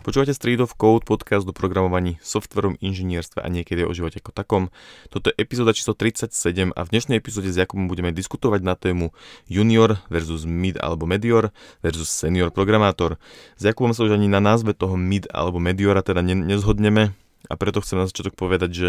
Počúvate Street of Code, podcast do programovaní, softverom, inžinierstve a niekedy o živote ako takom. Toto je epizóda číslo 37 a v dnešnej epizóde s Jakubom budeme diskutovať na tému junior versus mid alebo medior versus senior programátor. S Jakubom sa už ani na názve toho mid alebo mediora teda ne- nezhodneme a preto chcem na začiatok povedať, že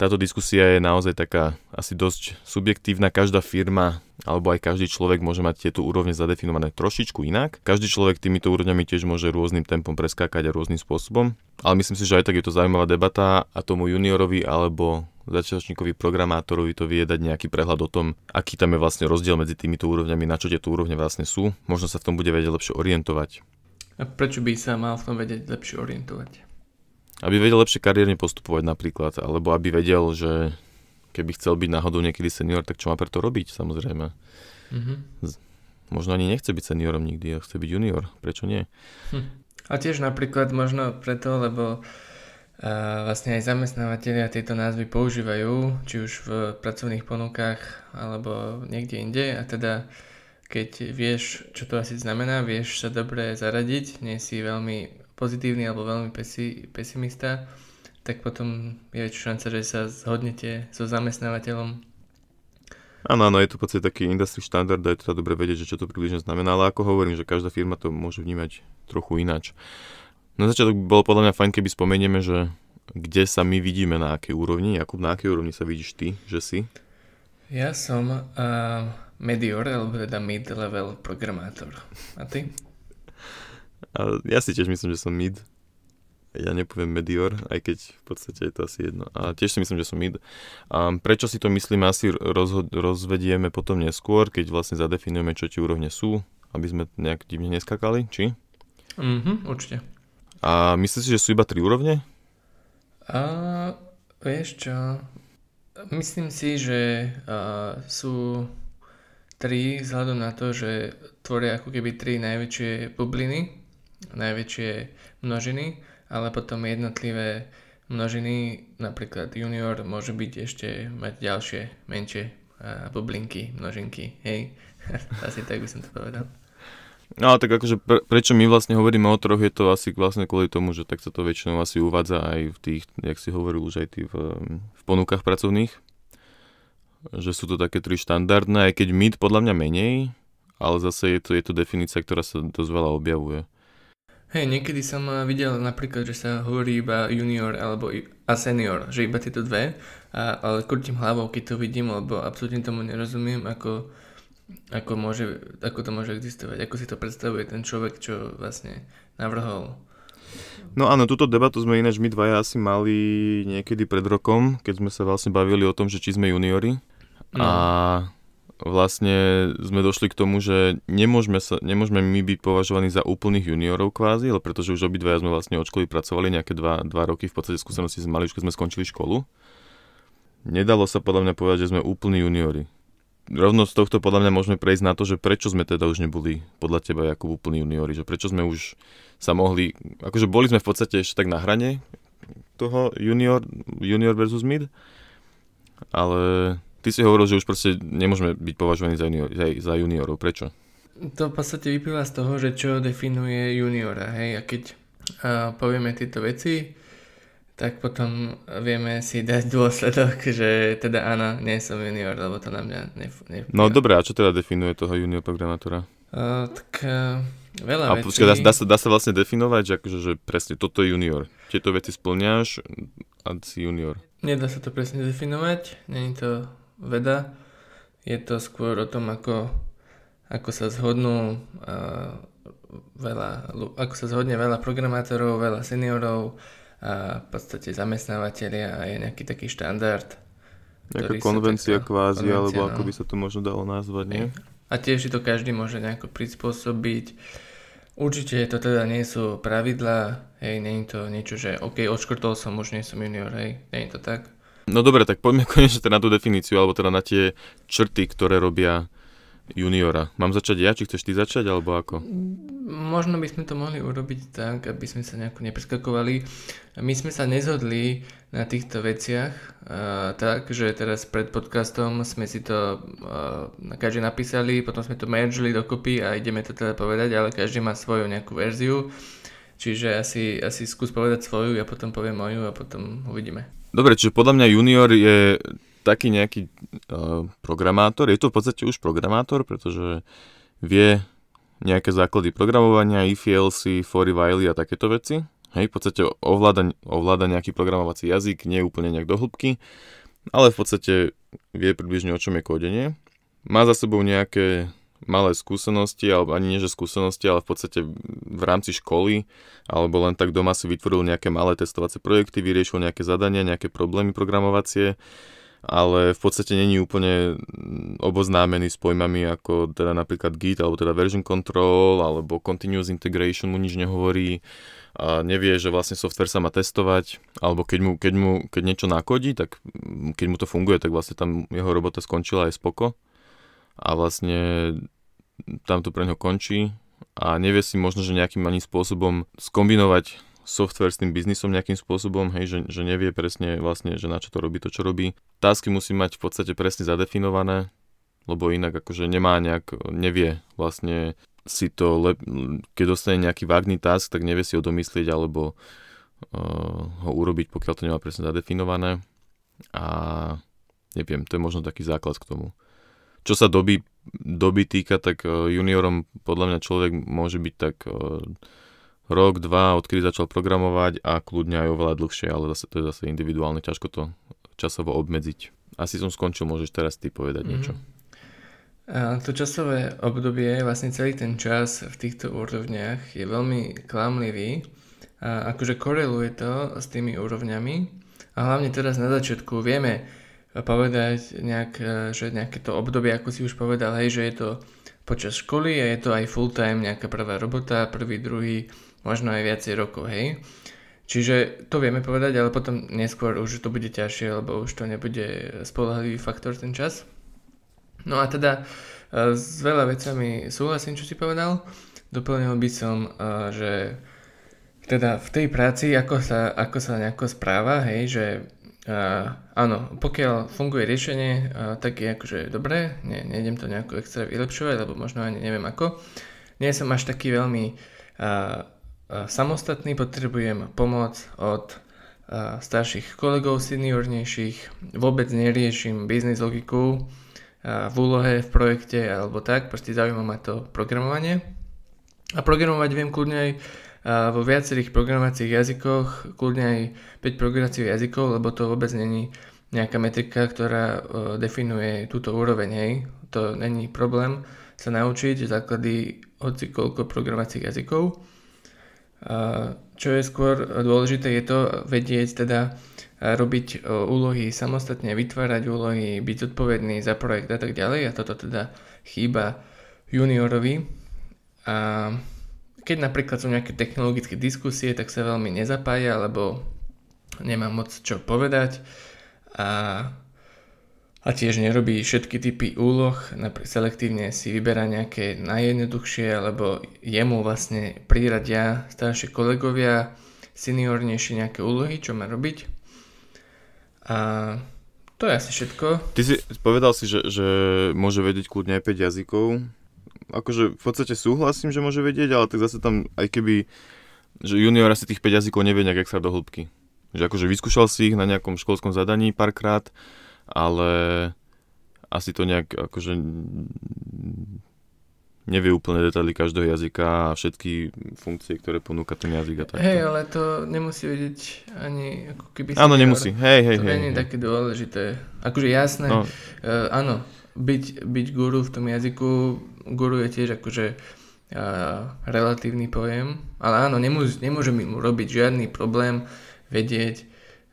táto diskusia je naozaj taká asi dosť subjektívna. Každá firma alebo aj každý človek môže mať tieto úrovne zadefinované trošičku inak. Každý človek týmito úrovňami tiež môže rôznym tempom preskákať a rôznym spôsobom. Ale myslím si, že aj tak je to zaujímavá debata a tomu juniorovi alebo začiatočníkovi programátorovi to vie dať nejaký prehľad o tom, aký tam je vlastne rozdiel medzi týmito úrovňami, na čo tieto úrovne vlastne sú. Možno sa v tom bude vedieť lepšie orientovať. A prečo by sa mal v tom vedieť lepšie orientovať? Aby vedel lepšie kariérne postupovať napríklad, alebo aby vedel, že keby chcel byť náhodou niekedy senior, tak čo má preto robiť, samozrejme. Mm-hmm. Možno ani nechce byť seniorom nikdy, a chce byť junior. Prečo nie? Hm. A tiež napríklad možno preto, lebo a vlastne aj zamestnávateľia tieto názvy používajú, či už v pracovných ponukách alebo niekde inde a teda keď vieš, čo to asi znamená, vieš sa dobre zaradiť, nie si veľmi pozitívny alebo veľmi pesi, pesimista, tak potom je väčšia šanca, že sa zhodnete so zamestnávateľom. Áno, áno, je to v podstate taký industry štandard a je to dobre vedieť, že čo to približne znamená, ale ako hovorím, že každá firma to môže vnímať trochu ináč. Na začiatok bolo podľa mňa fajn, keby spomenieme, že kde sa my vidíme na akej úrovni. Jakub, na akej úrovni sa vidíš ty, že si? Ja som uh, medior, alebo teda mid-level programátor. A ty? A ja si tiež myslím, že som mid ja nepoviem Medior, aj keď v podstate je to asi jedno. A tiež si myslím, že som mid. A prečo si to myslím, asi rozhod- rozvedieme potom neskôr, keď vlastne zadefinujeme, čo tie úrovne sú, aby sme nejak divne neskakali, či? Mhm, určite. A myslíš si, že sú iba tri úrovne? A, vieš čo, myslím si, že a, sú tri vzhľadom na to, že tvoria ako keby tri najväčšie bubliny, najväčšie množiny ale potom jednotlivé množiny, napríklad junior môže byť ešte mať ďalšie menšie bublinky, množinky, hej, asi tak by som to povedal. No tak akože pre, prečo my vlastne hovoríme o troch, je to asi vlastne kvôli tomu, že tak sa to väčšinou asi uvádza aj v tých, jak si hovoril už aj tí v, v ponukách pracovných, že sú to také tri štandardné, aj keď mid podľa mňa menej, ale zase je to, je to definícia, ktorá sa dosť veľa objavuje. Hej, niekedy som eh, videl napríklad, že sa hovorí iba junior alebo a senior, že iba tieto dve, a, ale krútim hlavou, keď to vidím, lebo absolútne tomu nerozumiem, ako, ako, môže, ako to môže existovať, ako si to predstavuje ten človek, čo vlastne navrhol. No áno, túto debatu sme ináč my dvaja asi mali niekedy pred rokom, keď sme sa vlastne bavili o tom, že či sme juniori. No. A vlastne sme došli k tomu, že nemôžeme, sa, nemôžeme my byť považovaní za úplných juniorov kvázi, ale pretože už obidvaja sme vlastne od školy pracovali nejaké dva, dva roky, v podstate skúsenosti sme mali už keď sme skončili školu. Nedalo sa podľa mňa povedať, že sme úplní juniori. Rovno z tohto podľa mňa môžeme prejsť na to, že prečo sme teda už neboli podľa teba ako úplní juniori, že prečo sme už sa mohli, akože boli sme v podstate ešte tak na hrane toho junior, junior versus mid, ale Ty si hovoril, že už proste nemôžeme byť považovaní za, junior, za, za juniorov. Prečo? To v podstate vyplýva z toho, že čo definuje juniora. Hej? A keď uh, povieme tieto veci, tak potom vieme si dať dôsledok, že teda áno, nie som junior, lebo to na mňa nef- nef- No dobré, a čo teda definuje toho junior programátora? Uh, tak uh, veľa a vecí. Počkej, dá, dá, sa, dá sa vlastne definovať, že, akože, že presne toto je junior. Tieto veci splňaš a si junior. Nedá sa to presne definovať, není to veda. Je to skôr o tom, ako, ako sa zhodnú uh, veľa, ako sa zhodne veľa programátorov, veľa seniorov a v podstate zamestnávateľia a je nejaký taký štandard. Nejaká konvencia takto, kvázi, konvencia, alebo no. ako by sa to možno dalo nazvať, nie? A tiež si to každý môže nejako prispôsobiť. Určite to teda nie sú pravidlá, hej, nie je to niečo, že OK, odškrtol som, už nie som junior, hej, nie je to tak. No dobre, tak poďme konečne teda na tú definíciu, alebo teda na tie črty, ktoré robia juniora. Mám začať ja, či chceš ty začať, alebo ako? Možno by sme to mohli urobiť tak, aby sme sa nejako nepreskakovali. My sme sa nezhodli na týchto veciach uh, tak, že teraz pred podcastom sme si to uh, každý napísali, potom sme to mergeli dokopy a ideme to teda povedať, ale každý má svoju nejakú verziu. Čiže asi, asi skús povedať svoju, ja potom poviem moju a potom uvidíme. Dobre, čiže podľa mňa junior je taký nejaký uh, programátor, je to v podstate už programátor, pretože vie nejaké základy programovania, IFLC, Fory, Wiley a takéto veci. Hej, v podstate ovláda, ovláda nejaký programovací jazyk, nie úplne nejak do hĺbky, ale v podstate vie približne o čom je kódenie. Má za sebou nejaké malé skúsenosti, alebo ani nie že skúsenosti, ale v podstate v rámci školy, alebo len tak doma si vytvoril nejaké malé testovacie projekty, vyriešil nejaké zadania, nejaké problémy programovacie ale v podstate není úplne oboznámený s pojmami ako teda napríklad Git alebo teda version control alebo continuous integration mu nič nehovorí a nevie, že vlastne software sa má testovať, alebo keď mu, keď mu keď niečo nakodí, tak keď mu to funguje, tak vlastne tam jeho robota skončila aj spoko a vlastne tam to pre neho končí a nevie si možno, že nejakým ani spôsobom skombinovať software s tým biznisom nejakým spôsobom, hej, že, že nevie presne vlastne, že na čo to robí to, čo robí. Tásky musí mať v podstate presne zadefinované, lebo inak akože nemá nejak, nevie vlastne si to, lep, keď dostane nejaký vágný task, tak nevie si ho domyslieť alebo uh, ho urobiť, pokiaľ to nemá presne zadefinované. A neviem, to je možno taký základ k tomu. Čo sa doby, doby týka, tak uh, juniorom podľa mňa človek môže byť tak uh, rok, dva, odkedy začal programovať a kľudne aj oveľa dlhšie, ale zase to je zase individuálne, ťažko to časovo obmedziť. Asi som skončil, môžeš teraz ty povedať mm-hmm. niečo. A to časové obdobie, vlastne celý ten čas v týchto úrovniach je veľmi klamlivý a akože koreluje to s tými úrovňami a hlavne teraz na začiatku vieme povedať nejak, že nejaké to obdobie, ako si už povedal, hej, že je to počas školy a je to aj full time nejaká prvá robota, prvý, druhý, možno aj viacej rokov, hej. Čiže to vieme povedať, ale potom neskôr už to bude ťažšie, lebo už to nebude spolahlivý faktor ten čas. No a teda e, s veľa vecami súhlasím, čo si povedal. Doplnil by som, e, že teda v tej práci, ako sa, ako sa nejako správa, hej, že uh, áno, pokiaľ funguje riešenie, uh, tak je akože dobré, ne, nejdem to nejako extra vylepšovať, lebo možno ani neviem ako. Nie som až taký veľmi uh, samostatný, potrebujem pomoc od starších kolegov, seniornejších, vôbec neriešim biznis logiku v úlohe, v projekte alebo tak, proste zaujíma ma to programovanie. A programovať viem kľudne aj vo viacerých programovacích jazykoch, kľudne aj 5 programovacích jazykov, lebo to vôbec není nejaká metrika, ktorá definuje túto úroveň, hej. To není problém sa naučiť základy hoci koľko programovacích jazykov. Čo je skôr dôležité je to vedieť teda robiť úlohy samostatne, vytvárať úlohy, byť zodpovedný za projekt a tak ďalej a toto teda chýba juniorovi. A keď napríklad sú nejaké technologické diskusie, tak sa veľmi nezapája, lebo nemá moc čo povedať a a tiež nerobí všetky typy úloh, napríklad selektívne si vyberá nejaké najjednoduchšie, alebo jemu vlastne priradia staršie kolegovia, seniornejšie nejaké úlohy, čo má robiť. A to je asi všetko. Ty si povedal si, že, že môže vedieť kľudne aj 5 jazykov. Akože v podstate súhlasím, že môže vedieť, ale tak zase tam aj keby, že junior asi tých 5 jazykov nevie nejak extra do hĺbky. Že akože vyskúšal si ich na nejakom školskom zadaní párkrát, ale asi to nejak akože nevie úplne detaily každého jazyka a všetky funkcie, ktoré ponúka ten jazyk a tak. Hej, ale to nemusí vedieť ani ako keby Áno, nemusí. Hej, hej, to hej. To nie je také dôležité. Akože jasné, no. uh, áno, byť, byť guru v tom jazyku, guru je tiež akože uh, relatívny pojem, ale áno, nemôže, nemôže mi robiť žiadny problém vedieť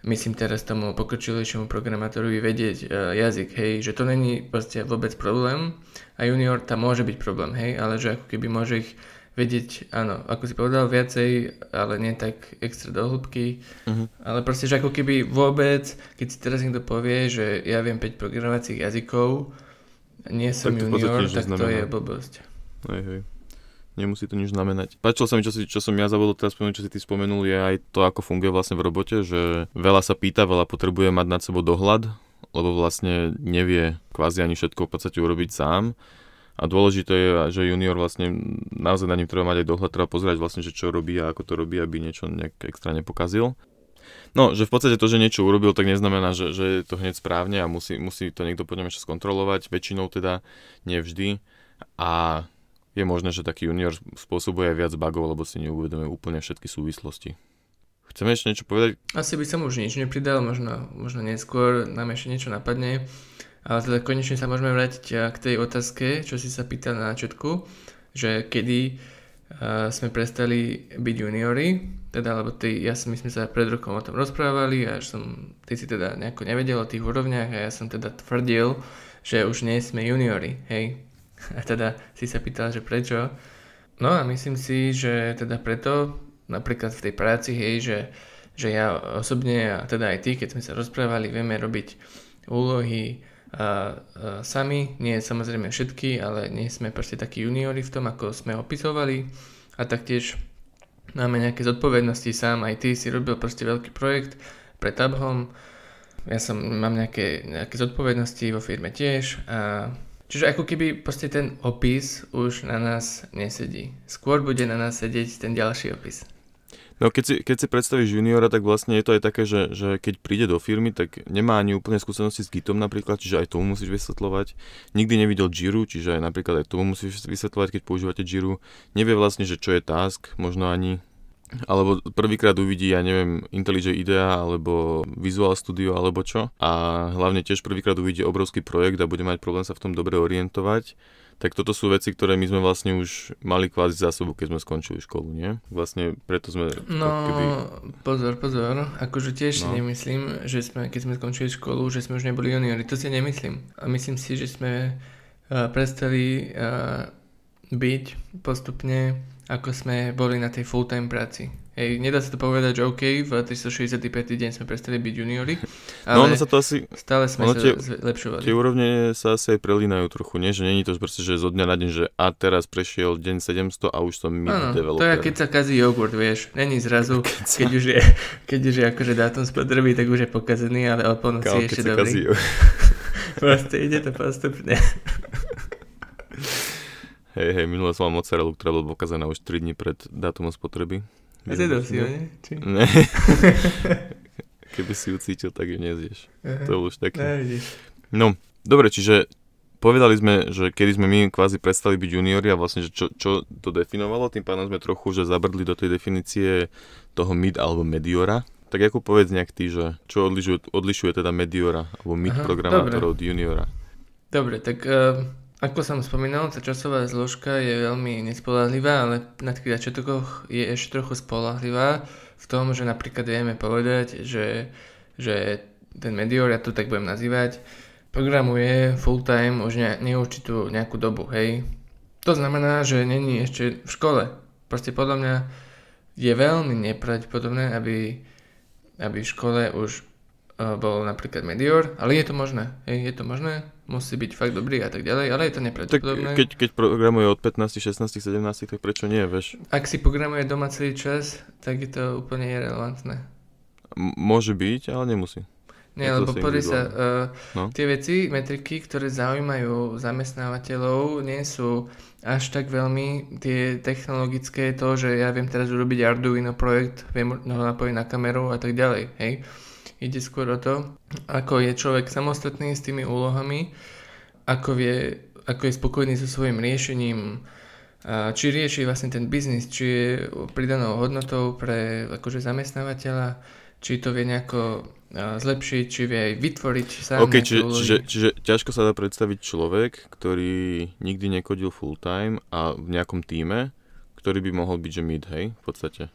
myslím teraz tomu pokročilejšiemu programátorovi vedieť uh, jazyk, hej, že to není proste vôbec problém. A junior tam môže byť problém, hej, ale že ako keby môže ich vedieť, áno, ako si povedal, viacej, ale nie tak extra do hĺbky, uh-huh. ale proste, že ako keby vôbec, keď si teraz niekto povie, že ja viem 5 programovacích jazykov, nie som tak junior, tak to je blbosť. Hej, hej nemusí to nič znamenať. Páčilo sa mi, čo, si, čo som ja zabudol teraz spomenúť, čo si ty spomenul, je aj to, ako funguje vlastne v robote, že veľa sa pýta, veľa potrebuje mať nad sebou dohľad, lebo vlastne nevie kvázi ani všetko v podstate urobiť sám A dôležité je, že junior vlastne naozaj na ním treba mať aj dohľad, treba pozerať vlastne, že čo robí a ako to robí, aby niečo nejak extra nepokazil. No, že v podstate to, že niečo urobil, tak neznamená, že, že je to hneď správne a musí, musí to niekto potom ešte skontrolovať, väčšinou teda, nie vždy. A je možné, že taký junior spôsobuje aj viac bugov, lebo si neuvedomuje úplne všetky súvislosti. Chceme ešte niečo povedať? Asi by som už nič nepridal, možno, možno neskôr nám ešte niečo napadne. Ale teda konečne sa môžeme vrátiť eh, k tej otázke, čo si sa pýtal na začiatku, že kedy uh, sme prestali byť juniori, teda, lebo ty, ja som, my sme sa pred rokom o tom rozprávali a som, ty si teda nejako nevedel o tých úrovniach a ja som teda tvrdil, že už nie sme juniori, hej. A teda si sa pýtal, že prečo. No a myslím si, že teda preto, napríklad v tej práci, hej, že, že ja osobne a teda aj ty, keď sme sa rozprávali, vieme robiť úlohy a, a sami, nie samozrejme všetky, ale nie sme proste takí juniori v tom, ako sme opisovali a taktiež máme nejaké zodpovednosti sám, aj ty si robil proste veľký projekt pre Tabhom, ja som, mám nejaké, nejaké zodpovednosti vo firme tiež a Čiže ako keby proste ten opis už na nás nesedí. Skôr bude na nás sedieť ten ďalší opis. No keď si, keď si predstavíš juniora, tak vlastne je to aj také, že, že keď príde do firmy, tak nemá ani úplne skúsenosti s Gitom napríklad, čiže aj tomu musíš vysvetľovať. Nikdy nevidel Jiru, čiže aj napríklad aj tomu musíš vysvetľovať, keď používate Jiru. Nevie vlastne, že čo je task, možno ani alebo prvýkrát uvidí, ja neviem, IntelliJ IDEA alebo Visual Studio alebo čo a hlavne tiež prvýkrát uvidí obrovský projekt a bude mať problém sa v tom dobre orientovať tak toto sú veci, ktoré my sme vlastne už mali kvázi za sebou, keď sme skončili školu, nie? Vlastne preto sme... No, keby... pozor, pozor, akože tiež no. si nemyslím, že sme, keď sme skončili školu, že sme už neboli juniori, to si nemyslím. A myslím si, že sme uh, prestali uh, byť postupne, ako sme boli na tej full-time práci. Hej, nedá sa to povedať, že OK, v 365. deň sme prestali byť juniori, ale no, ono sa to asi, stále sme sa tie, zlepšovali. Tie úrovne sa asi aj prelínajú trochu, nie? Že není to proste, že zo dňa na deň, že a teraz prešiel deň 700 a už som mid ano, developer. to je keď sa kazí jogurt, vieš. Není zrazu, keď, sa... keď, už je, keď už je akože dátum spotreby, tak už je pokazený, ale o polnoci je ešte dobrý. Proste ide to postupne. Hej, hej, minule som mal mozzarellu, ktorá bola pokazaná už 3 dní pred dátumom spotreby. Ho, nie? Či? Ne. Keby si ju cítil, tak ju nezješ. Aha. To je už také. No, dobre, čiže povedali sme, že kedy sme my kvázi prestali byť juniori a vlastne, že čo, čo to definovalo, tým pádom sme trochu že zabrdli do tej definície toho mid alebo mediora. Tak ako povedz nejak ty, že čo odlišuje, odlišuje teda mediora alebo mid Aha, programátorov od juniora? Dobre, tak uh, ako som spomínal, tá časová zložka je veľmi nespolahlivá, ale na tých začiatkoch je ešte trochu spolahlivá v tom, že napríklad vieme povedať, že, že ten Medior, ja to tak budem nazývať, programuje full time už ne, neurčitú nejakú dobu, hej. To znamená, že není ešte v škole. Proste podľa mňa je veľmi nepravdepodobné, aby, aby v škole už bol napríklad Medior, ale je to možné, je to možné, musí byť fakt dobrý a tak ďalej, ale je to nepravdepodobné. keď, keď programuje od 15, 16, 17, tak prečo nie, vieš? Ak si programuje doma celý čas, tak je to úplne irrelevantné. M- môže byť, ale nemusí. Nie, lebo pozri sa, uh, no? tie veci, metriky, ktoré zaujímajú zamestnávateľov, nie sú až tak veľmi tie technologické, to, že ja viem teraz urobiť Arduino projekt, viem ho napojiť na kameru a tak ďalej, hej. Ide skôr o to, ako je človek samostatný s tými úlohami, ako, vie, ako je spokojný so svojím riešením, či rieši vlastne ten biznis, či je pridanou hodnotou pre akože zamestnávateľa, či to vie nejako zlepšiť, či vie aj vytvoriť sám okay, čiže, čiže, čiže ťažko sa dá predstaviť človek, ktorý nikdy nekodil full time a v nejakom týme, ktorý by mohol byť že mid, hej, v podstate.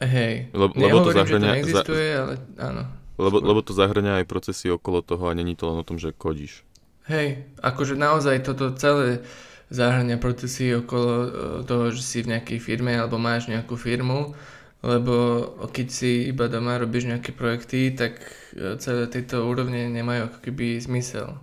Hej, lebo, lebo to zahrania, že to neexistuje, za, ale áno. Lebo, lebo to zahrania aj procesy okolo toho a není to len o tom, že kodíš. Hej, akože naozaj toto celé zahrania procesy okolo e, toho, že si v nejakej firme alebo máš nejakú firmu, lebo keď si iba doma robíš nejaké projekty, tak e, celé tieto úrovne nemajú ako keby zmysel.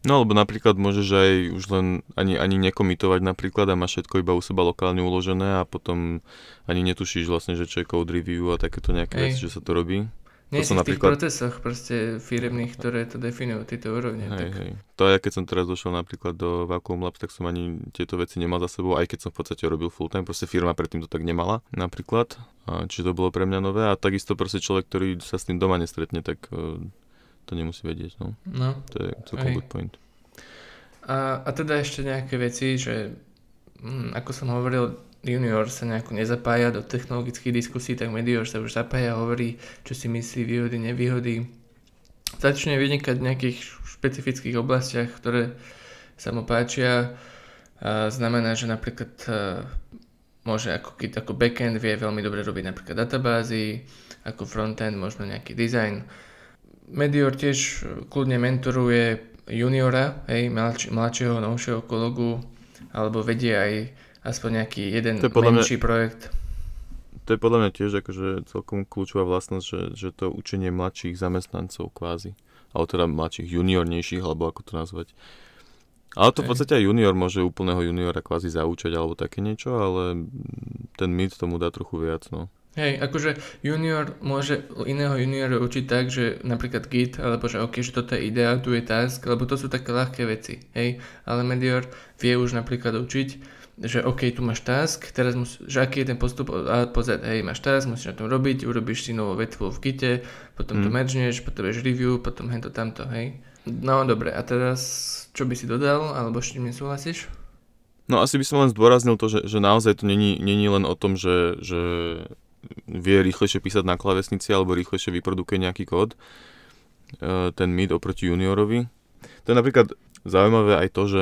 No alebo napríklad môžeš aj už len ani, ani nekomitovať napríklad a máš všetko iba u seba lokálne uložené a potom ani netušíš vlastne, že čo je code review a takéto nejaké veci, že sa to robí. Nie to si v tých napríklad- procesoch proste firemných, ktoré to definujú, tieto úrovne. Hej, tak, hej. To ja keď som teraz došiel napríklad do Vacuum Labs, tak som ani tieto veci nemal za sebou, aj keď som v podstate robil full time, proste firma predtým to tak nemala napríklad. A, čiže to bolo pre mňa nové a takisto proste človek, ktorý sa s tým doma nestretne, tak uh, to nemusí vedieť, no. No. To je celkom good point. A, a teda ešte nejaké veci, že hm, ako som hovoril, junior sa nejako nezapája do technologických diskusí, tak medior sa už zapája, hovorí, čo si myslí, výhody, nevýhody. Začne vynikať v nejakých špecifických oblastiach, ktoré sa mu páčia. Znamená, že napríklad a, môže ako, ako backend vie veľmi dobre robiť napríklad databázy, ako frontend možno nejaký design. Medior tiež kľudne mentoruje juniora, hej, mladši, mladšieho, novšieho kolegu, alebo vedie aj aspoň nejaký jeden To je podľa mňa- menší projekt. To je podľa mňa tiež akože celkom kľúčová vlastnosť, že, že to učenie mladších zamestnancov kvázi. Alebo teda mladších juniornejších, alebo ako to nazvať. Ale to v podstate aj junior môže úplného juniora kvázi zaučať alebo také niečo, ale ten mid tomu dá trochu viac, no. Hej, akože junior môže iného juniora učiť tak, že napríklad Git, alebo že ok, že toto je idea, tu je task, lebo to sú také ľahké veci, hej, ale Medior vie už napríklad učiť, že ok, tu máš task, teraz mus, že aký je ten postup A po Z, hej, máš task, musíš na tom robiť, urobíš si novú vetvu v Gite, potom to Mm. mergneš, potrebuješ review, potom hento tamto, hej. No dobre, a teraz čo by si dodal, alebo s tým nesúhlasíš? No asi by som len zdôraznil to, že, že naozaj to není, není len o tom, že, že vie rýchlejšie písať na klávesnici alebo rýchlejšie vyprodukuje nejaký kód, e, ten mid oproti juniorovi. To je napríklad zaujímavé aj to, že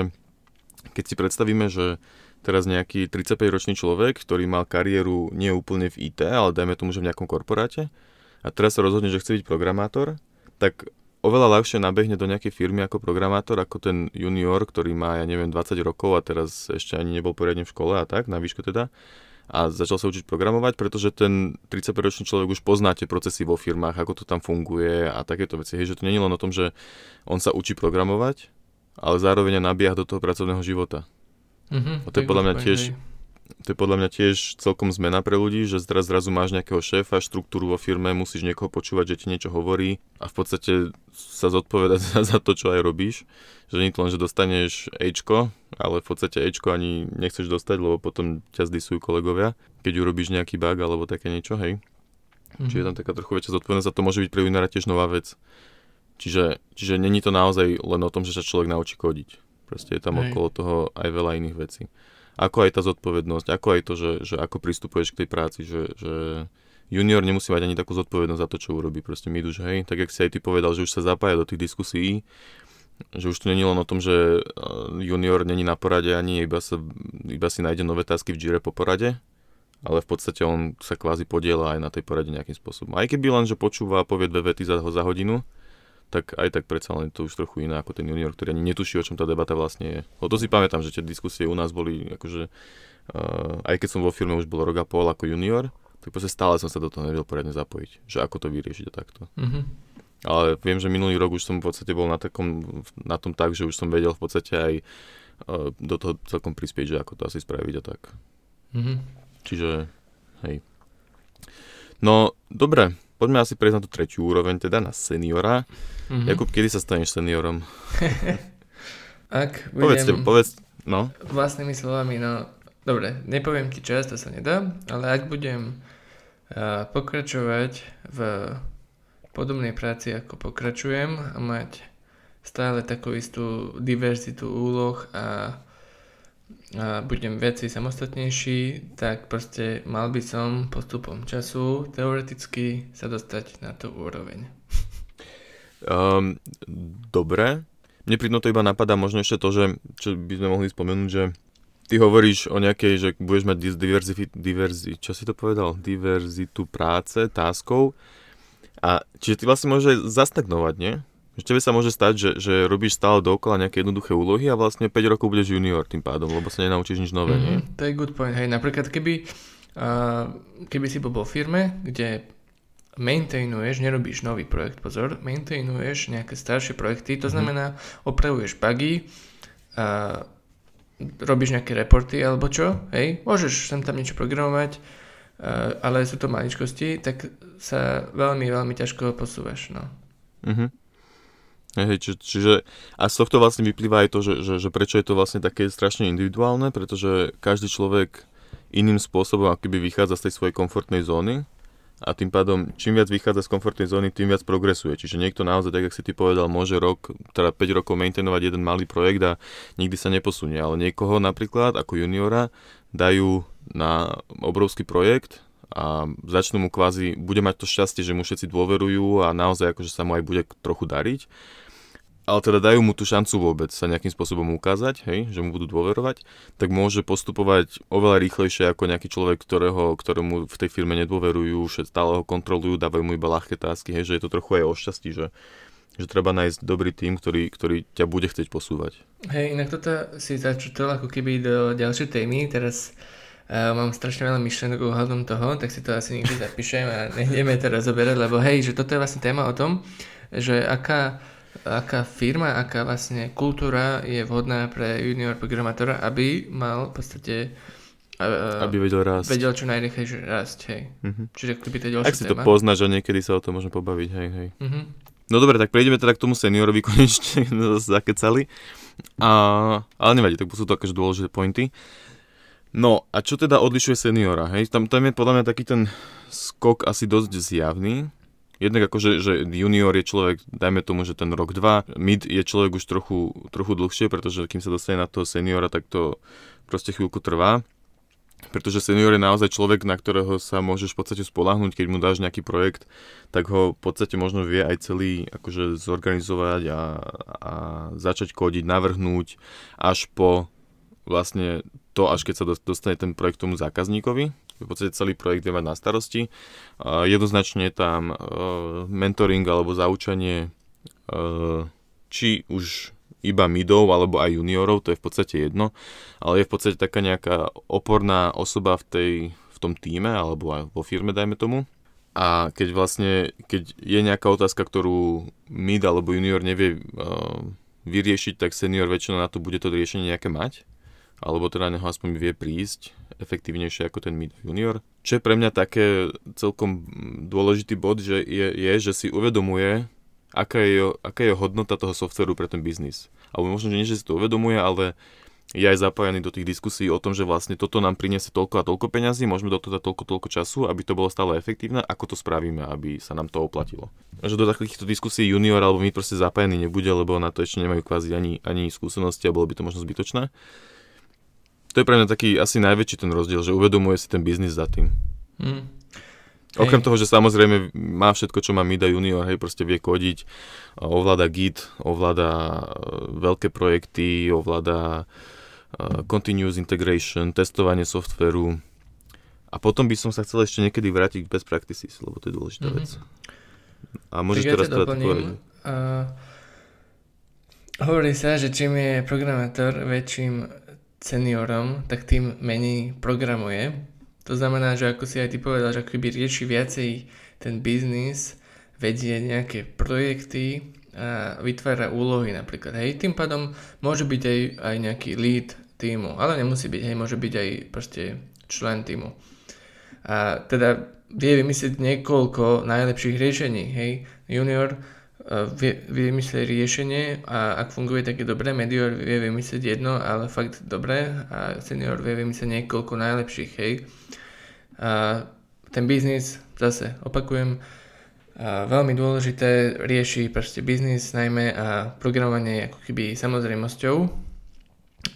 keď si predstavíme, že teraz nejaký 35-ročný človek, ktorý mal kariéru nie úplne v IT, ale dajme tomu, že v nejakom korporáte, a teraz sa rozhodne, že chce byť programátor, tak oveľa ľahšie nabehne do nejakej firmy ako programátor, ako ten junior, ktorý má, ja neviem, 20 rokov a teraz ešte ani nebol poriadne v škole a tak, na výške teda, a začal sa učiť programovať, pretože ten 35-ročný človek už pozná tie procesy vo firmách, ako to tam funguje a takéto veci. Hej, že to nie je len o tom, že on sa učí programovať, ale zároveň nabieha do toho pracovného života. Mhm, A to je podľa mňa tiež hej. To je podľa mňa tiež celkom zmena pre ľudí, že zraz, zrazu máš nejakého šéfa, štruktúru vo firme, musíš niekoho počúvať, že ti niečo hovorí a v podstate sa zodpovedať za, za to, čo aj robíš. Že nie len, že dostaneš Ečko, ale v podstate Ečko ani nechceš dostať, lebo potom ťa zdisujú kolegovia, keď urobíš nejaký bug alebo také niečo, hej. Mhm. Čiže je tam taká trochu väčšia zodpovednosť a to môže byť pre tiež nová vec. Čiže, čiže není to naozaj len o tom, že sa človek naučí kodiť. Proste je tam Hej. okolo toho aj veľa iných vecí. Ako aj tá zodpovednosť, ako aj to, že, že ako pristupuješ k tej práci, že, že junior nemusí mať ani takú zodpovednosť za to, čo urobí. Proste my už, hej, tak jak si aj ty povedal, že už sa zapája do tých diskusí, že už to není len o tom, že eh, junior není na porade ani iba, sa, iba si nájde nové tasky v Jire po porade, ale v podstate on sa kvázi podiela aj na tej porade nejakým spôsobom. Aj keby len, že počúva a povie dve vety za, za hodinu, tak aj tak predsa len to už trochu iné ako ten junior, ktorý ani netuší, o čom tá debata vlastne je. O to si pamätám, že tie diskusie u nás boli akože, uh, aj keď som vo firme už bol rok a pol ako junior, tak proste stále som sa do toho nevedel poriadne zapojiť, že ako to vyriešiť a takto. Mhm. Ale viem, že minulý rok už som v podstate bol na, takom, na tom tak, že už som vedel v podstate aj uh, do toho celkom prispieť, že ako to asi spraviť a tak. Mhm. Čiže, hej. No, dobre, poďme asi prejsť na tú tretiu úroveň, teda na seniora. Mhm. Jakub, kedy sa staneš seniorom? Ak Povedzte, budem povedz, no. vlastnými slovami, no dobre, nepoviem ti čas, to sa nedá, ale ak budem uh, pokračovať v podobnej práci, ako pokračujem a mať stále takú istú diverzitu úloh a budem viacej samostatnejší, tak proste mal by som postupom času teoreticky sa dostať na tú úroveň. Um, dobre. Mne pri to iba napadá možno ešte to, že čo by sme mohli spomenúť, že ty hovoríš o nejakej, že budeš mať dis- diverzi, diverzi, čo si to povedal? Diverzitu práce, táskov. A čiže ty vlastne môžeš zastagnovať, nie? Tebe sa môže stať, že, že robíš stále dookola nejaké jednoduché úlohy a vlastne 5 rokov budeš junior tým pádom, lebo sa nenaučíš nič nové, nie? Mhm, to je good point. Hej, napríklad keby, uh, keby si bol vo firme, kde maintainuješ, nerobíš nový projekt, pozor, maintainuješ nejaké staršie projekty, to Mhm. znamená, opravuješ bugy, uh, robíš nejaké reporty alebo čo, hej, môžeš sem tam niečo programovať, ale sú to maličkosti, tak sa veľmi, veľmi ťažko posúvaš, no. Uh-huh. Hej, či, čiže a z tohto vlastne vyplýva aj to, že, že, že prečo je to vlastne také strašne individuálne, pretože každý človek iným spôsobom akoby vychádza z tej svojej komfortnej zóny a tým pádom čím viac vychádza z komfortnej zóny, tým viac progresuje. Čiže niekto naozaj, tak ako si ty povedal, môže rok, teda 5 rokov maintainovať jeden malý projekt a nikdy sa neposunie, ale niekoho napríklad ako juniora dajú na obrovský projekt a začnú mu kvázi, bude mať to šťastie, že mu všetci dôverujú a naozaj akože sa mu aj bude trochu dariť ale teda dajú mu tú šancu vôbec sa nejakým spôsobom ukázať, hej, že mu budú dôverovať, tak môže postupovať oveľa rýchlejšie ako nejaký človek, ktorého, ktorému v tej firme nedôverujú, že stále ho kontrolujú, dávajú mu iba ľahké tásky, hej, že je to trochu aj o šťastí, že, že treba nájsť dobrý tým, ktorý, ktorý ťa bude chcieť posúvať. Hej, inak toto si začutil ako keby do ďalšej témy, teraz uh, mám strašne veľa myšlenok ohľadom toho, tak si to asi niekde zapíšem a nejdeme to rozoberať, lebo hej, že toto je vlastne téma o tom, že aká aká firma, aká vlastne kultúra je vhodná pre junior programátora, aby mal v podstate uh, aby vedel rásť. Vedel čo najrychlejšie rásť, hej. Uh-huh. Čiže keby to ďalšia Ak si téma. to poznáš a niekedy sa o tom môžeme pobaviť, hej, hej. Uh-huh. No dobre, tak prejdeme teda k tomu seniorovi konečne, zakecali. A, ale nevadí, tak sú to akože dôležité pointy. No a čo teda odlišuje seniora, hej? Tam, tam je podľa mňa taký ten skok asi dosť zjavný, Jednak akože, že junior je človek, dajme tomu, že ten rok, dva, mid je človek už trochu, trochu dlhšie, pretože kým sa dostane na toho seniora, tak to proste chvíľku trvá. Pretože senior je naozaj človek, na ktorého sa môžeš v podstate spolahnuť, keď mu dáš nejaký projekt, tak ho v podstate možno vie aj celý akože zorganizovať a, a začať kodiť, navrhnúť až po vlastne to, až keď sa dostane ten projekt tomu zákazníkovi, v podstate celý projekt vie mať na starosti. Jednoznačne tam e, mentoring alebo zaučanie e, či už iba midov alebo aj juniorov, to je v podstate jedno, ale je v podstate taká nejaká oporná osoba v, tej, v tom týme alebo aj vo firme, dajme tomu. A keď vlastne, keď je nejaká otázka, ktorú mid alebo junior nevie uh, vyriešiť, tak senior väčšinou na to bude to riešenie nejaké mať alebo teda neho aspoň vie prísť efektívnejšie ako ten mid junior. Čo je pre mňa také celkom dôležitý bod, že je, je že si uvedomuje, aká je, aká je hodnota toho softveru pre ten biznis. Alebo možno, že nie, že si to uvedomuje, ale je aj zapájaný do tých diskusí o tom, že vlastne toto nám priniesie toľko a toľko peňazí, môžeme do toho dať toľko, toľko času, aby to bolo stále efektívne, ako to spravíme, aby sa nám to oplatilo. Že do takýchto diskusí junior alebo my proste zapájení nebude, lebo na to ešte nemajú kvázi ani, ani skúsenosti a bolo by to možno zbytočné to je pre mňa taký asi najväčší ten rozdiel, že uvedomuje si ten biznis za tým. Mm. Okrem toho, že samozrejme má všetko, čo má Mida Junior, hej, proste vie kodiť, ovláda Git, ovláda e, veľké projekty, ovláda uh, continuous integration, testovanie softveru. A potom by som sa chcel ešte niekedy vrátiť k best practices, lebo to je dôležitá mm-hmm. vec. A môžeš teraz teda povedať. Uh, hovorí sa, že čím je programátor väčším seniorom, tak tým menej programuje. To znamená, že ako si aj ty povedal, že keby rieši viacej ten biznis, vedie nejaké projekty a vytvára úlohy napríklad. Hej, tým pádom môže byť aj, aj nejaký lead týmu, ale nemusí byť, hej, môže byť aj proste člen týmu. A teda vie vymyslieť niekoľko najlepších riešení, hej. Junior vie, vie vymyslieť riešenie a ak funguje také dobre, medior vie vymyslieť jedno, ale fakt dobre a senior vie vymyslieť niekoľko najlepších, hej. A ten biznis, zase opakujem, a veľmi dôležité rieši proste biznis najmä a programovanie ako keby samozrejmosťou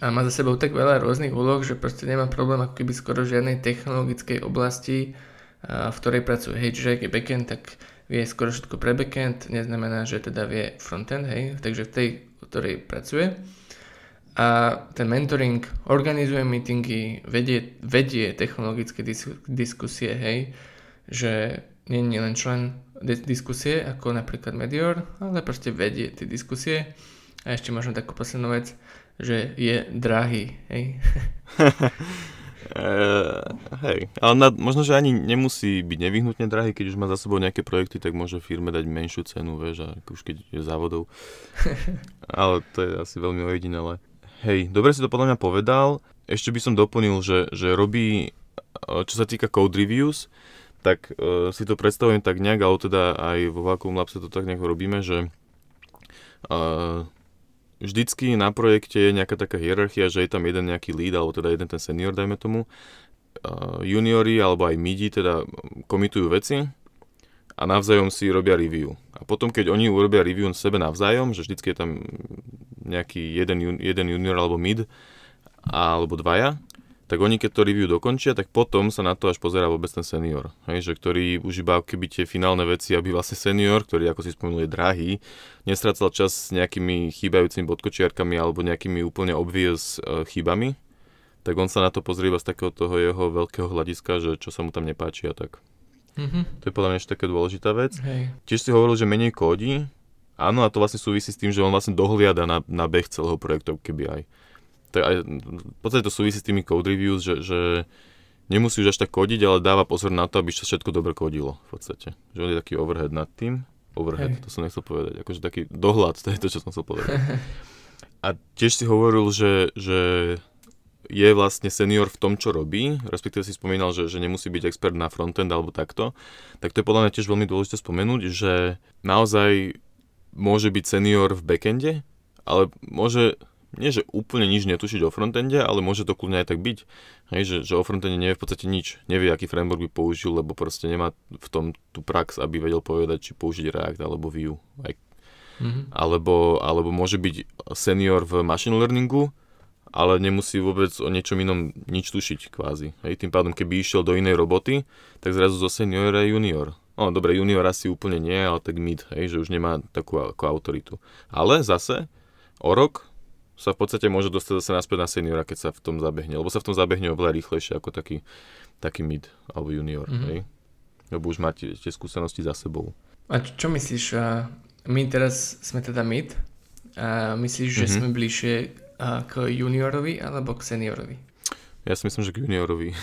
a má za sebou tak veľa rôznych úloh, že proste nemá problém ako keby skoro žiadnej technologickej oblasti, v ktorej pracuje. Hej, čiže ak je backend, tak vie skoro všetko pre backend, neznamená, že teda vie frontend, hej, takže v tej, ktorej pracuje. A ten mentoring organizuje meetingy, vedie, vedie technologické dis- diskusie, hej, že nie je len člen diskusie, ako napríklad Medior, ale proste vedie tie diskusie. A ešte možno takú poslednú vec, že je drahý, hej. Uh, hej, ale na, možno, že ani nemusí byť nevyhnutne drahý, keď už má za sebou nejaké projekty, tak môže firme dať menšiu cenu, vieš, a už keď je závodov. ale to je asi veľmi ojedinelé. Hej, dobre si to podľa mňa povedal. Ešte by som doplnil, že, že robí čo sa týka code reviews, tak uh, si to predstavujem tak nejak, ale teda aj vo Vacuum Labse to tak nejak robíme, že uh, vždycky na projekte je nejaká taká hierarchia, že je tam jeden nejaký lead, alebo teda jeden ten senior, dajme tomu. Uh, juniori alebo aj midi teda komitujú veci a navzájom si robia review. A potom, keď oni urobia review sebe navzájom, že vždycky je tam nejaký jeden, jeden junior alebo mid, alebo dvaja, tak oni keď to review dokončia, tak potom sa na to až pozera vôbec ten senior. Hej, že ktorý už iba keby tie finálne veci, aby vlastne senior, ktorý ako si spomenul je drahý, nestracal čas s nejakými chýbajúcimi bodkočiarkami alebo nejakými úplne obvious uh, chybami, tak on sa na to pozrie iba z takého toho jeho veľkého hľadiska, že čo sa mu tam nepáči a tak. Mm-hmm. To je podľa mňa ešte taká dôležitá vec. Hej. Tiež si hovoril, že menej kódi. Áno, a to vlastne súvisí s tým, že on vlastne dohliada na, na beh celého projektu keby aj to aj, v podstate to súvisí s tými code reviews, že, že nemusí už až tak kodiť, ale dáva pozor na to, aby sa všetko dobre kodilo v podstate. Že on je taký overhead nad tým. Overhead, Hej. to som nechcel povedať. Akože taký dohľad, to je to, čo som chcel povedať. A tiež si hovoril, že, že je vlastne senior v tom, čo robí, respektíve si spomínal, že, že nemusí byť expert na frontend alebo takto, tak to je podľa mňa tiež veľmi dôležité spomenúť, že naozaj môže byť senior v backende, ale môže nie že úplne nič netušiť o frontende, ale môže to kľudne aj tak byť. Hej, že, že o frontende nevie v podstate nič. Nevie, aký framework by použil, lebo proste nemá v tom tú prax, aby vedel povedať, či použiť React alebo Vue. Aj, mm-hmm. alebo, alebo môže byť senior v machine learningu, ale nemusí vôbec o niečom inom nič tušiť kvázi. Hej, tým pádom, keby išiel do inej roboty, tak zrazu zo seniora je junior. No dobre, junior asi úplne nie, ale tak mid, hej, že už nemá takú ako autoritu. Ale zase o rok sa v podstate môže dostať zase naspäť na seniora, keď sa v tom zabehne. Lebo sa v tom zabehne oveľa rýchlejšie ako taký, taký mid alebo junior. Mm-hmm. Hej? Lebo už máte tie skúsenosti za sebou. A čo, čo myslíš? My teraz sme teda mid. A myslíš, že mm-hmm. sme bližšie k juniorovi alebo k seniorovi? Ja si myslím, že k juniorovi.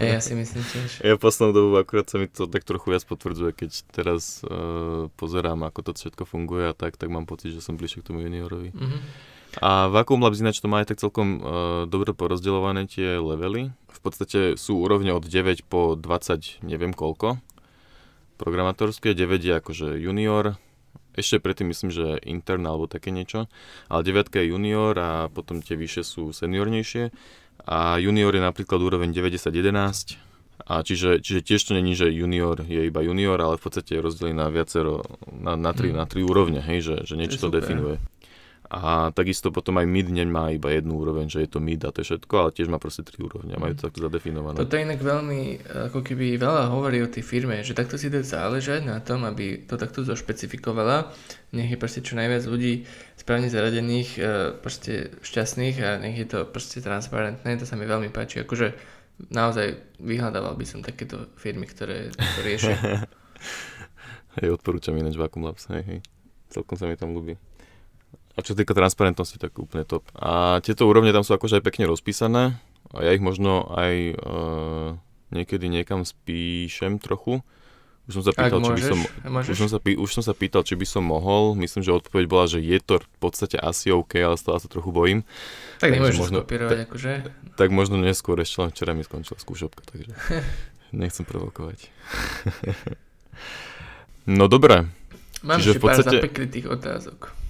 Ja, ja si myslím tiež. Ja v poslednú dobu akurát sa mi to tak trochu viac potvrdzuje, keď teraz uh, pozerám, ako to všetko funguje a tak, tak mám pocit, že som bližšie k tomu juniorovi. Mm-hmm. A Vacuum Labs ináč to má aj tak celkom uh, dobre porozdeľované tie levely. V podstate sú úrovne od 9 po 20 neviem koľko programátorské. 9 je akože junior, ešte predtým myslím, že intern alebo také niečo, ale 9 je junior a potom tie vyššie sú seniornejšie a junior je napríklad úroveň 90-11 a čiže, čiže tiež to není, že junior je iba junior, ale v podstate je rozdelený na viacero, na, na, tri, mm. na tri úrovne, hej, že, že niečo to, to definuje. A takisto potom aj mid nemá iba jednu úroveň, že je to mid a to je všetko, ale tiež má proste tri úrovne a majú to takto zadefinované. Toto inak veľmi, ako keby veľa hovorí o tej firme, že takto si to záležať na tom, aby to takto zošpecifikovala. Nech je proste čo najviac ľudí správne zaradených, e, proste šťastných a nech je to proste transparentné, to sa mi veľmi páči. Akože naozaj vyhľadával by som takéto firmy, ktoré to riešia. hej, odporúčam ináč Vacuum Labs, hej, hej. Celkom sa mi tam ľúbi. A čo týka transparentnosti, tak úplne top. A tieto úrovne tam sú akože aj pekne rozpísané. A ja ich možno aj uh, niekedy niekam spíšem trochu. Už som sa pýtal, môžeš, či by som, už som, sa, už som sa pýtal, či by som mohol. Myslím, že odpoveď bola, že je to v podstate asi OK, ale stále sa trochu bojím. Tak nemôžeš možno, skopírovať, akože. Tak možno neskôr, ešte len včera mi skončila skúšobka, takže nechcem provokovať. no dobre. Mám Čiže v podstate... pár zapekritých otázok.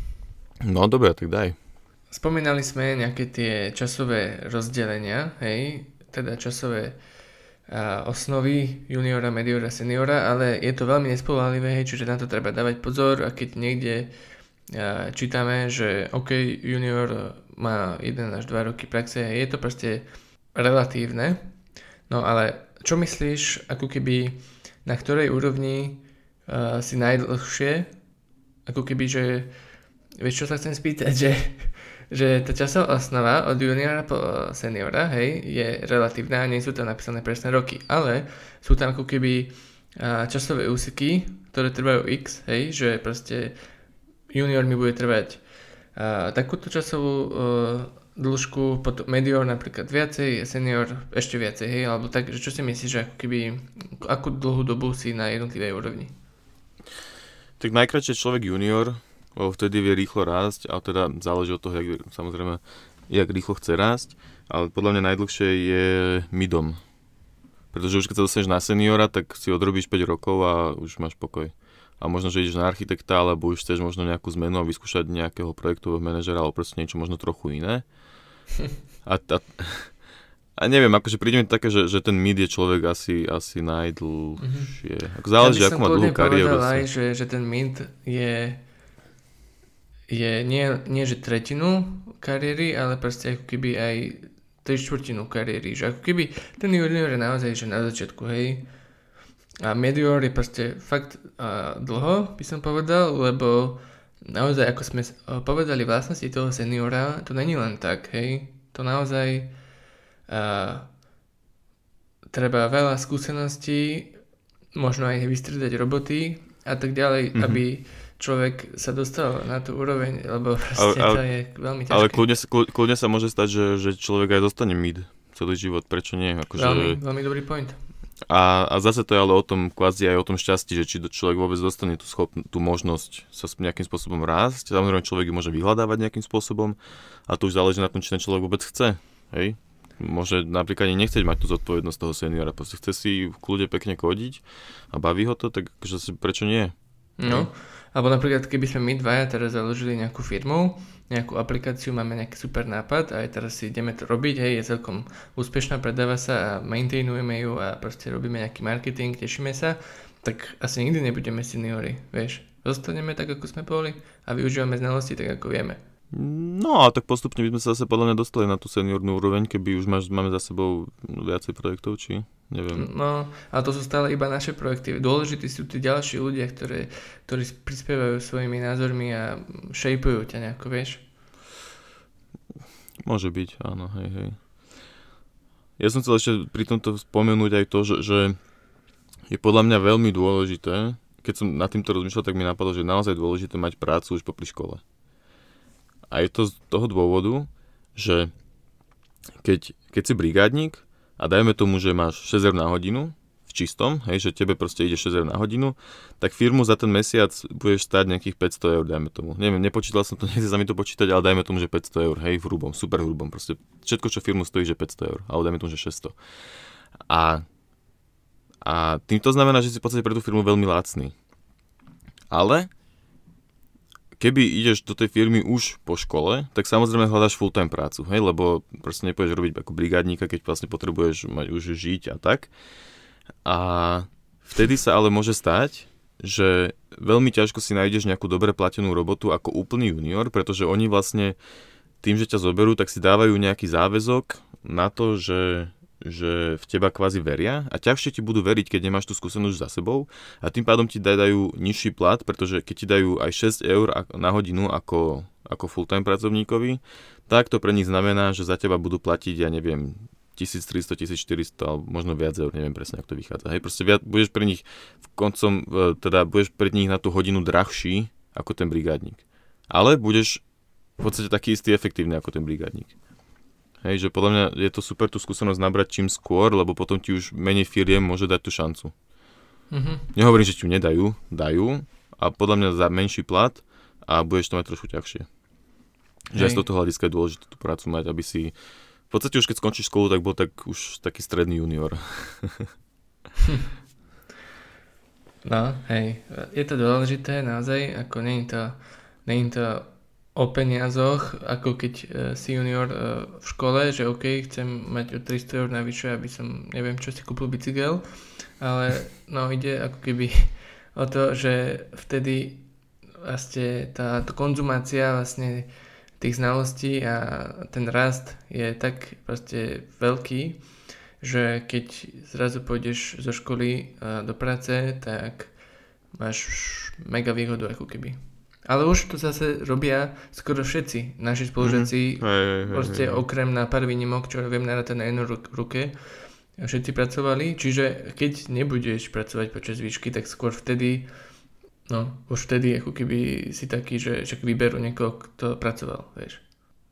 No dobre, tak daj. Spomínali sme nejaké tie časové rozdelenia, hej, teda časové a, osnovy juniora, mediora, seniora, ale je to veľmi nespolahlivé, hej, čiže na to treba dávať pozor a keď niekde a, čítame, že OK, junior má 1 až 2 roky praxe, je to proste relatívne, no ale čo myslíš, ako keby na ktorej úrovni a, si najdlhšie, ako keby, že vieš čo sa chcem spýtať, že, že tá časová osnova od juniora po seniora, hej, je relatívna, nie sú tam napísané presné roky, ale sú tam ako keby časové úseky, ktoré trvajú x, hej, že proste junior mi bude trvať a, takúto časovú a, dĺžku, potom medior napríklad viacej, senior ešte viacej, hej, alebo tak, že čo si myslíš, že ako keby, akú dlhú dobu si na jednotlivej úrovni? Tak najkračšie človek junior, lebo vtedy vie rýchlo rásť, ale teda záleží od toho, jak, samozrejme, jak rýchlo chce rásť, ale podľa mňa najdlhšie je midom. Pretože už keď sa dostaneš na seniora, tak si odrobíš 5 rokov a už máš pokoj. A možno, že ideš na architekta, alebo už chceš možno nejakú zmenu a vyskúšať nejakého projektového manažera, alebo proste niečo možno trochu iné. A, a, a neviem, akože príde mi také, že, že ten mid je človek asi, asi najdlhšie. Mm-hmm. Ako záleží, ja ako má dlhú kariéru. aj, že, že ten mid je, je nie, nie že tretinu kariéry, ale proste ako keby aj tri štvrtinu kariéry. Že ako keby ten junior je naozaj že na začiatku, hej. A medior je proste fakt uh, dlho, by som povedal, lebo naozaj, ako sme povedali vlastnosti toho seniora, to není len tak, hej. To naozaj uh, treba veľa skúseností, možno aj vystredať roboty a tak ďalej, mm-hmm. aby človek sa dostal na tú úroveň, lebo proste ale, ale, to je veľmi ťažké. Ale kľudne, kľudne sa môže stať, že, že človek aj zostane mid celý život, prečo nie? Akože... Veľmi, veľmi dobrý point. A, a zase to je ale o tom, kvázi aj o tom šťastí, že či človek vôbec dostane tú, schop, tú možnosť sa nejakým spôsobom rásť. Samozrejme, človek ju môže vyhľadávať nejakým spôsobom a to už záleží na tom, či ten človek vôbec chce. Hej? Môže napríklad nechceť mať tú zodpovednosť toho seniora, proste chce si v kľude pekne kodiť a baví ho to, tak akože prečo nie? No, alebo napríklad, keby sme my dvaja teraz založili nejakú firmu, nejakú aplikáciu, máme nejaký super nápad a aj teraz si ideme to robiť, hej, je celkom úspešná, predáva sa a maintainujeme ju a proste robíme nejaký marketing, tešíme sa, tak asi nikdy nebudeme seniori, vieš. Zostaneme tak, ako sme boli a využívame znalosti tak, ako vieme. No a tak postupne by sme sa zase podľa mňa dostali na tú seniornú úroveň, keby už máš, máme za sebou viacej projektov, či neviem. No, a to sú stále iba naše projekty. Dôležití sú tí ďalší ľudia, ktoré, ktorí prispievajú svojimi názormi a šejpujú ťa nejako, vieš. Môže byť, áno, hej, hej. Ja som chcel ešte pri tomto spomenúť aj to, že, že je podľa mňa veľmi dôležité, keď som nad týmto rozmýšľal, tak mi napadlo, že je naozaj dôležité mať prácu už popri škole. A je to z toho dôvodu, že keď, keď si brigádnik a dajme tomu, že máš 6 eur na hodinu v čistom, hej, že tebe proste ide 6 eur na hodinu, tak firmu za ten mesiac budeš stáť nejakých 500 eur, dajme tomu. Neviem, nepočítal som to, nechce sa mi to počítať, ale dajme tomu, že 500 eur, hej, v hrubom, super hrubom, proste všetko, čo firmu stojí, že 500 eur, ale dajme tomu, že 600. A, a tým to znamená, že si v podstate pre tú firmu veľmi lacný. Ale keby ideš do tej firmy už po škole, tak samozrejme hľadaš full-time prácu, hej, lebo proste nepôjdeš robiť ako brigádníka, keď vlastne potrebuješ mať už žiť a tak. A vtedy sa ale môže stať, že veľmi ťažko si nájdeš nejakú dobre platenú robotu ako úplný junior, pretože oni vlastne tým, že ťa zoberú, tak si dávajú nejaký záväzok na to, že že v teba kvázi veria a ťažšie ti budú veriť, keď nemáš tú skúsenosť za sebou a tým pádom ti dajú nižší plat, pretože keď ti dajú aj 6 eur na hodinu ako, ako full-time pracovníkovi, tak to pre nich znamená, že za teba budú platiť, ja neviem, 1300, 1400 alebo možno viac eur, neviem presne, ako to vychádza. Hej, proste viac, budeš pre nich v koncom, teda budeš pre nich na tú hodinu drahší ako ten brigádnik. Ale budeš v podstate taký istý efektívny ako ten brigádnik. Hej, že podľa mňa je to super tú skúsenosť nabrať čím skôr, lebo potom ti už menej firiem môže dať tú šancu. Mm-hmm. Nehovorím, že ti ju nedajú, dajú a podľa mňa za menší plat a budeš to mať trošku ťažšie. Hej. Že aj z tohto hľadiska je dôležité tú prácu mať, aby si v podstate už keď skončíš školu, tak bol tak už taký stredný junior. no, hej, je to dôležité naozaj, ako je to, je to o peniazoch, ako keď uh, si junior uh, v škole, že OK, chcem mať o 300 eur navyše, aby som, neviem čo, si kúpil bicykel, ale no ide ako keby o to, že vtedy vlastne tá, konzumácia vlastne tých znalostí a ten rast je tak proste veľký, že keď zrazu pôjdeš zo školy uh, do práce, tak máš mega výhodu ako keby. Ale už to zase robia skoro všetci naši spolužiaci, mm-hmm. hey, hey, proste hey, okrem na pár výnimok, čo viem narátať na jednu ruke, všetci pracovali, čiže keď nebudeš pracovať počas výšky, tak skôr vtedy, no už vtedy ako keby si taký, že však vyberú niekoho, kto pracoval, vieš.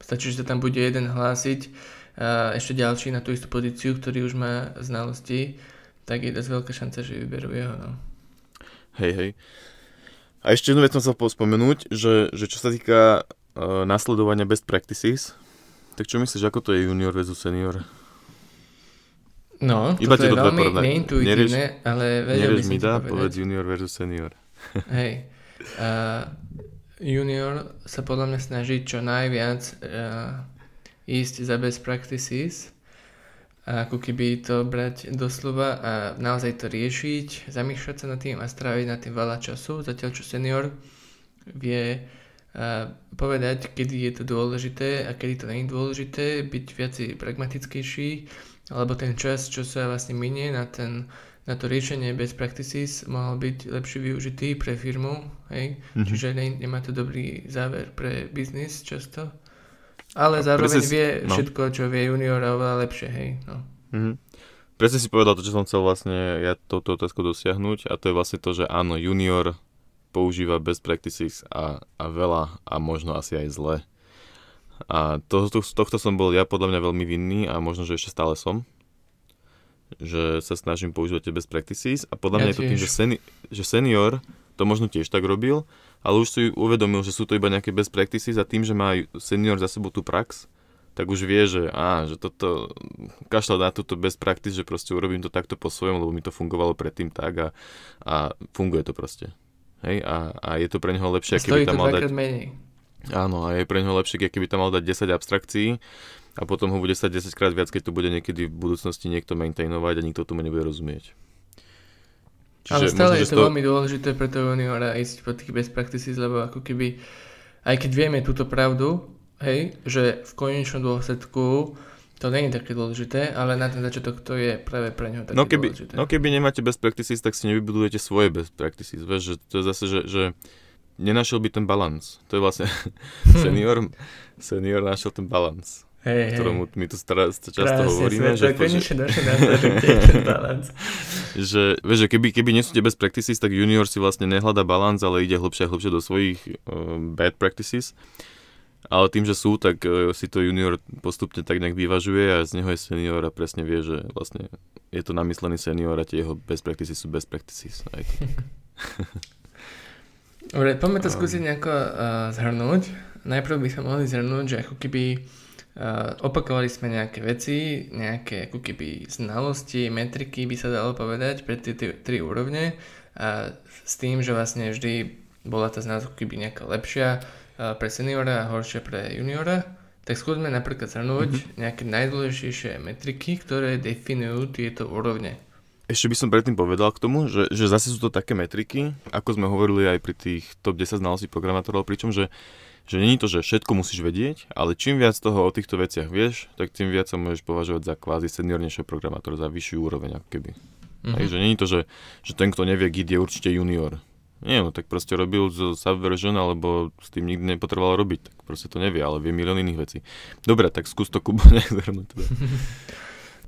Stačí, že sa tam bude jeden hlásiť a ešte ďalší na tú istú pozíciu, ktorý už má znalosti, tak je dosť veľká šanca, že vyberú jeho, no. Hej, hej. A ešte jednu vec som chcel spomenúť, že, že čo sa týka uh, nasledovania best practices, tak čo myslíš, ako to je junior versus senior? No, Iba toto je veľmi neintuitívne, ale vedel by som mi dá, povedz junior versus senior. Hej. Uh, junior sa podľa mňa snaží čo najviac uh, ísť za best practices a ako keby to brať doslova a naozaj to riešiť, zamýšľať sa nad tým a stráviť nad tým veľa času, zatiaľ čo senior vie povedať, kedy je to dôležité a kedy to je dôležité, byť viac pragmatickejší, alebo ten čas, čo sa vlastne minie na ten na to riešenie best practices mohol byť lepšie využitý pre firmu, hej? Mhm. Čiže ne, nemá to dobrý záver pre biznis často. Ale zároveň si- vie no. všetko, čo vie junior a oveľa lepšie, hej. No. Mhm. Presne si povedal to, čo som chcel vlastne ja touto otázkou dosiahnuť a to je vlastne to, že áno, junior používa best practices a, a veľa a možno asi aj zle. A to, to, tohto som bol ja podľa mňa veľmi vinný a možno, že ešte stále som že sa snažím používať tie best practices a podľa Ja mňa je to tým, že, seni- že senior to možno tiež tak robil, ale už si uvedomil, že sú to iba nejaké best practices a tým, že má senior za sebou tú prax, tak už vie, že, á, že toto kašľať na túto best practice, že proste urobím to takto po svojom, lebo mi to fungovalo predtým tak a, a funguje to proste. Hej, a, a je to pre neho lepšie, keby tam mal dať... menej. Áno, a je pre neho lepšie, keby tam mal dať 10 abstrakcií a potom ho bude stať 10 krát viac, keď to bude niekedy v budúcnosti niekto maintainovať a nikto tomu nebude rozumieť. Ale stále možno, je to toho- veľmi dôležité pre toho juniora ísť po tých best practices, lebo ako keby, aj keď vieme túto pravdu, hej, že v konečnom dôsledku to nie je také dôležité, ale na ten začiatok to je práve pre neho také No keby, dôležité. no keby nemáte best practices, tak si nevybudujete svoje best practices. Vieš, že to je zase, že, že nenašiel by ten balans. To je vlastne senior, senior našiel ten balans, hej, hej. ktorému my tu stara, často Krásne hovoríme, to že, to, že, konečne došli na to, že kde je ten balans. že, vieš, že keby, keby nie sú tie best practices, tak junior si vlastne nehľada balans, ale ide hlbšie a hlbšie do svojich uh, bad practices. Ale tým, že sú, tak uh, si to junior postupne tak nejak vyvažuje a z neho je senior a presne vie, že vlastne je to namyslený senior a tie jeho best practices sú best practices. Aj. Dobre, poďme to Um. skúsiť nejako uh, zhrnúť. Najprv by sme mohli zhrnúť, že ako keby uh, opakovali sme nejaké veci, nejaké ako keby znalosti, metriky by sa dalo povedať pre tie tri úrovne a s tým, že vlastne vždy bola tá znalosť keby nejaká lepšia uh, pre seniora a horšia pre juniora. Tak skúsme napríklad zhrnúť mm-hmm. nejaké najdôležitejšie metriky, ktoré definujú tieto úrovne. Ešte by som predtým povedal k tomu, že, že zase sú to také metriky, ako sme hovorili aj pri tých top 10 znalostí programátorov, pričom, že, že není to, že všetko musíš vedieť, ale čím viac toho o týchto veciach vieš, tak tým viac sa môžeš považovať za kvázi seniornejšieho programátora, za vyššiu úroveň ako keby. Mhm. Hej, že není to, že, že ten, kto nevie Git, je určite junior. Nie, no tak proste robil z Subversion, alebo s tým nikdy nepotreboval robiť, tak proste to nevie, ale vie milión iných vecí. Dobre, tak skús to Kubo nejak zhrnúť. Teda.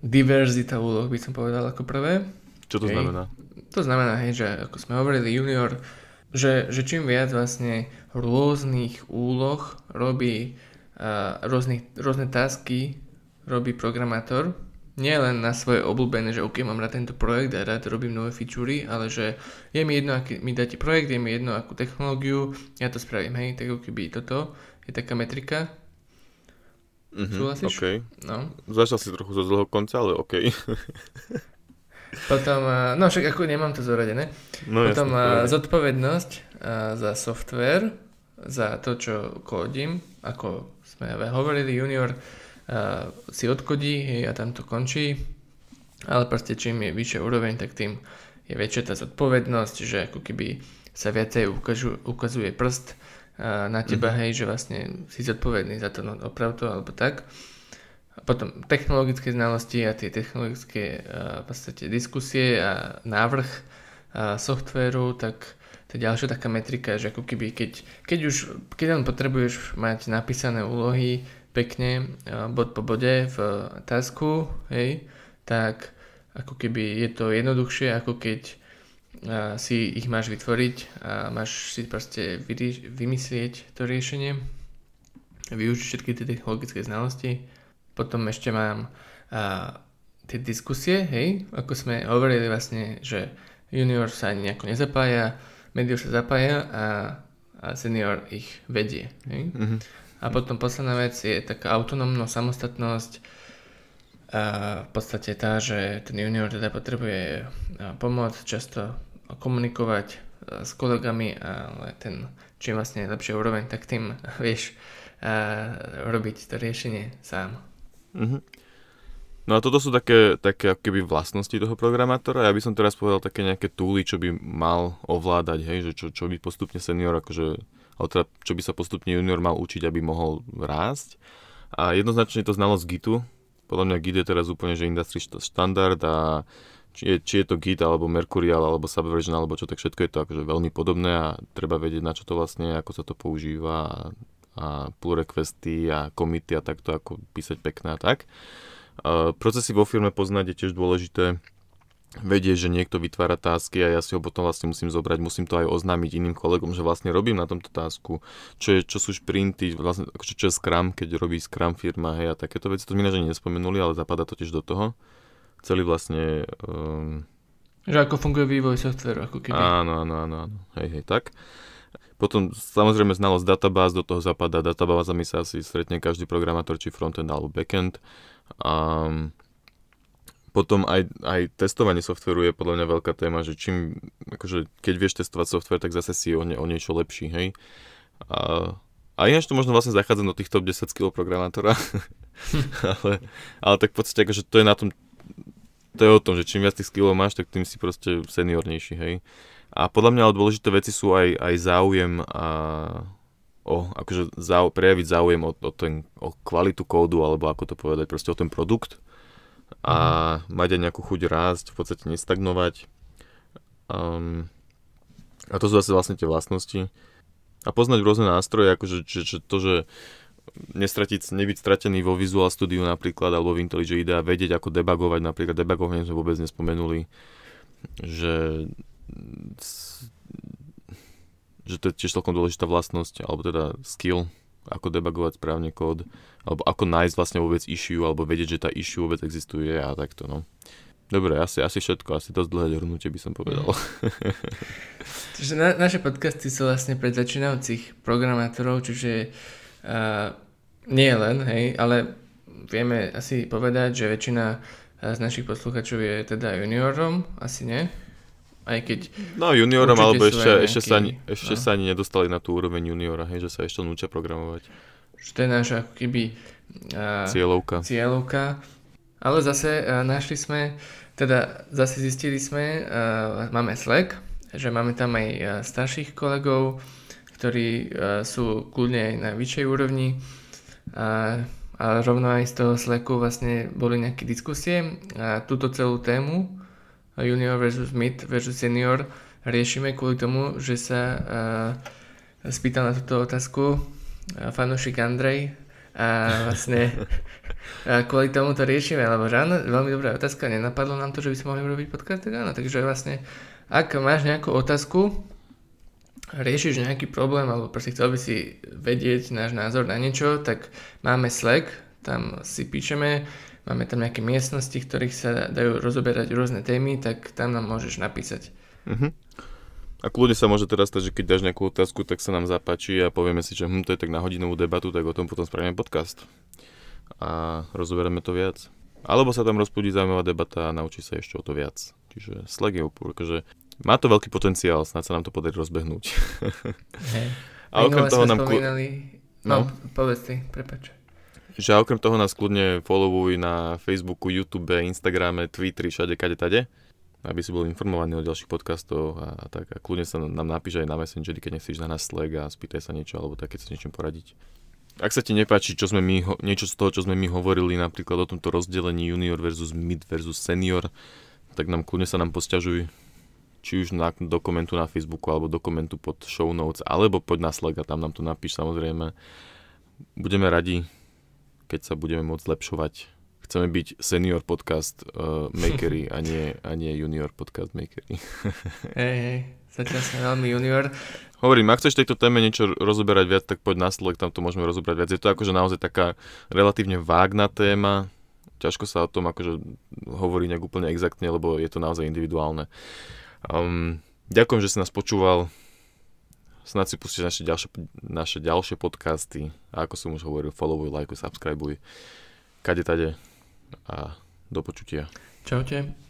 Diverzita úloh by som povedal ako prvé. Čo to Hej. znamená? To znamená, hej, že ako sme hovorili junior, že, že čím viac vlastne rôznych úloh robí uh, rôznych, rôzne tasky robí programátor, nie len na svoje obľúbené, že ok, mám rád tento projekt a rád robím nové featurey, ale že je mi jedno, aký mi dáte projekt, je mi jedno, akú technológiu, ja to spravím, hej, tak ako keby toto je taká metrika, Mhm, Súhlasíš? OK. no. Začal si trochu zo zlého konca, ale OK. Potom, no však ako nemám to zoradené, No Potom jasne, zodpovednosť za software, za to, čo kódim, ako sme hovorili, junior uh, si odkodí hej, a tam to končí, ale proste čím je vyššia úroveň, tak tým je väčšia tá zodpovednosť, že ako keby sa viacej ukažu, ukazuje prst uh, na teba, Mhm. hej, že vlastne si zodpovedný za to, no oprav to, alebo tak. A potom technologické znalosti a tie technologické uh, v podstate diskusie a návrh uh, softvéru, tak to ďalšia taká metrika, že ako keby keď, keď už, keď len potrebuješ mať napísané úlohy pekne uh, bod po bode v tasku, hej, tak ako keby je to jednoduchšie, ako keď uh, si ich máš vytvoriť a máš si proste vyri- vymyslieť to riešenie, využiť všetky tie technologické znalosti. Potom ešte mám uh, tie diskusie, hej, ako sme hovorili vlastne, že junior sa ani nejako nezapája, medior sa zapája a, a senior ich vedie. Hej. Mhm. A potom posledná vec je taká autonómnosť, samostatnosť. v podstate tá, že ten junior teda potrebuje pomoc, často komunikovať s kolegami, ale ten čím vlastne lepšie úroveň, tak tým vieš robiť to riešenie sám. Mm-hmm. No a toto sú také, také keby vlastnosti toho programátora. Ja by som teraz povedal také nejaké túly, čo by mal ovládať, hej, že čo, čo by postupne senior, akože, teda, čo by sa postupne junior mal učiť, aby mohol rásť. A jednoznačne je to znalosť Gitu. Podľa mňa Git je teraz úplne, že industry štandard a či je, či je to Git alebo Mercurial alebo Subversion alebo čo, tak všetko je to akože veľmi podobné a treba vedieť, na čo to vlastne ako sa to používa a, a pull requesty a komity a takto, ako písať pekné a tak. Procesy vo firme poznať je tiež dôležité vedieť, že niekto vytvára tásky a ja si ho potom vlastne musím zobrať, musím to aj oznámiť iným kolegom, že vlastne robím na tomto tásku, čo, je, čo sú šprinty, vlastne, čo, čo je Scrum, keď robí Scrum firma, hej, a takéto veci, to mi že nespomenuli, ale zapadá to tiež do toho. Celý vlastne... Um... Že ako funguje vývoj softveru, ako keby. Áno, áno, áno, áno, hej, hej, tak. Potom samozrejme znalosť databáz, do toho zapadá databázami sa asi stretne každý programátor, či frontend alebo backend. A potom aj, aj testovanie softveru je podľa mňa veľká téma, že čím, akože keď vieš testovať software, tak zase si o, ne, o niečo lepší, hej. A, a ináč to možno vlastne zachádza do tých top 10 skill programátora, ale, ale tak v podstate akože to je na tom, to je o tom, že čím viac tých skillov máš, tak tým si proste seniornejší, hej. A podľa mňa ale dôležité veci sú aj, aj záujem a o, akože zau, prejaviť záujem o, o, ten, o kvalitu kódu, alebo ako to povedať, proste o ten produkt a mm. mať aj nejakú chuť rásť, v podstate nestagnovať. Um, a to sú zase vlastne tie vlastnosti. A poznať rôzne nástroje, akože že, že to, že nestratiť, nebyť stratený vo Visual Studio napríklad, alebo v IntelliJ IDEA, vedieť ako debugovať, napríklad debugovanie sme vôbec nespomenuli, že že to je tiež celkom dôležitá vlastnosť, alebo teda skill, ako debugovať správne kód, alebo ako nájsť vlastne vôbec issue, alebo vedieť, že tá issue vôbec existuje a takto, no. Dobre, asi, asi všetko, asi dosť dlhé hrnutie by som povedal. čiže na, naše podcasty sú vlastne pre začínajúcich programátorov, čiže uh, nie len, hej, ale vieme asi povedať, že väčšina z našich posluchačov je teda juniorom, asi nie? Aj keď... No juniorom, alebo ešte, nejaký, ešte, sa, ani, ešte no. sa ani nedostali na tú úroveň juniora, hej, že sa ešte núčia programovať. Že to je naša ako keby... Uh, cieľovka. Cieľovka. Ale zase uh, našli sme, teda zase zistili sme, uh, máme Slack, že máme tam aj uh, starších kolegov, ktorí uh, sú kľudne aj na vyššej úrovni. Uh, a rovno aj z toho Slacku vlastne boli nejaké diskusie a túto celú tému junior versus mid versus senior riešime kvôli tomu, že sa uh, spýtal na túto otázku uh, fanúšik Andrej. A vlastne uh, kvôli tomu to riešime, lebo že áno, veľmi dobrá otázka, nenapadlo nám to, že by sme mohli robiť podcast, tak áno, takže vlastne ak máš nejakú otázku, riešiš nejaký problém, alebo proste chcel by si vedieť náš názor na niečo, tak máme Slack, tam si píšeme, máme tam nejaké miestnosti, v ktorých sa dajú rozoberať rôzne témy, tak tam nám môžeš napísať. Uh-huh. A kľudne sa môže teraz stať, že keď dáš nejakú otázku, tak sa nám zapáči a povieme si, že hm, to je tak na hodinovú debatu, tak o tom potom spravíme podcast. A rozoberieme to viac. Alebo sa tam rozpudí zaujímavá debata a naučí sa ešte o to viac. Čiže Slack je úplne, akože má to veľký potenciál, snad sa nám to podarí rozbehnúť. Hey. A okrem toho nám... Spomínali... No, no, povedz ty, prepač že okrem toho nás kľudne followuj na Facebooku, YouTube, Instagrame, Twitteri, všade, kade, tade, aby si bol informovaný o ďalších podcastoch a, a tak. A kľudne sa nám napíš aj na Messengeri, keď nechceš na nás Slack a spýtaj sa niečo, alebo tak, keď sa niečím poradiť. Ak sa ti nepáči, čo sme my, niečo z toho, čo sme my hovorili, napríklad o tomto rozdelení junior versus mid versus senior, tak nám kľudne sa nám posťažuj, či už na, do komentu na Facebooku, alebo do komentu pod show notes, alebo poď na Slack a tam nám to napíš samozrejme. Budeme radi, keď sa budeme môcť zlepšovať. Chceme byť senior podcast uh, makery a nie, a nie junior podcast makery. hej, hej, zatiaľ sme veľmi junior. Hovorím, ak chceš tejto téme niečo rozoberať viac, tak poď na Slack, tam to môžeme rozoberať viac. Je to akože naozaj taká relatívne vágna téma, ťažko sa o tom akože hovorí nejak úplne exaktne, lebo je to naozaj individuálne. Um, ďakujem, že si nás počúval snad si pustíš naše ďalšie, naše ďalšie podcasty a ako som už hovoril, followuj, lajkuj, subscribeuj, kade tade a Do počutia. Čaute.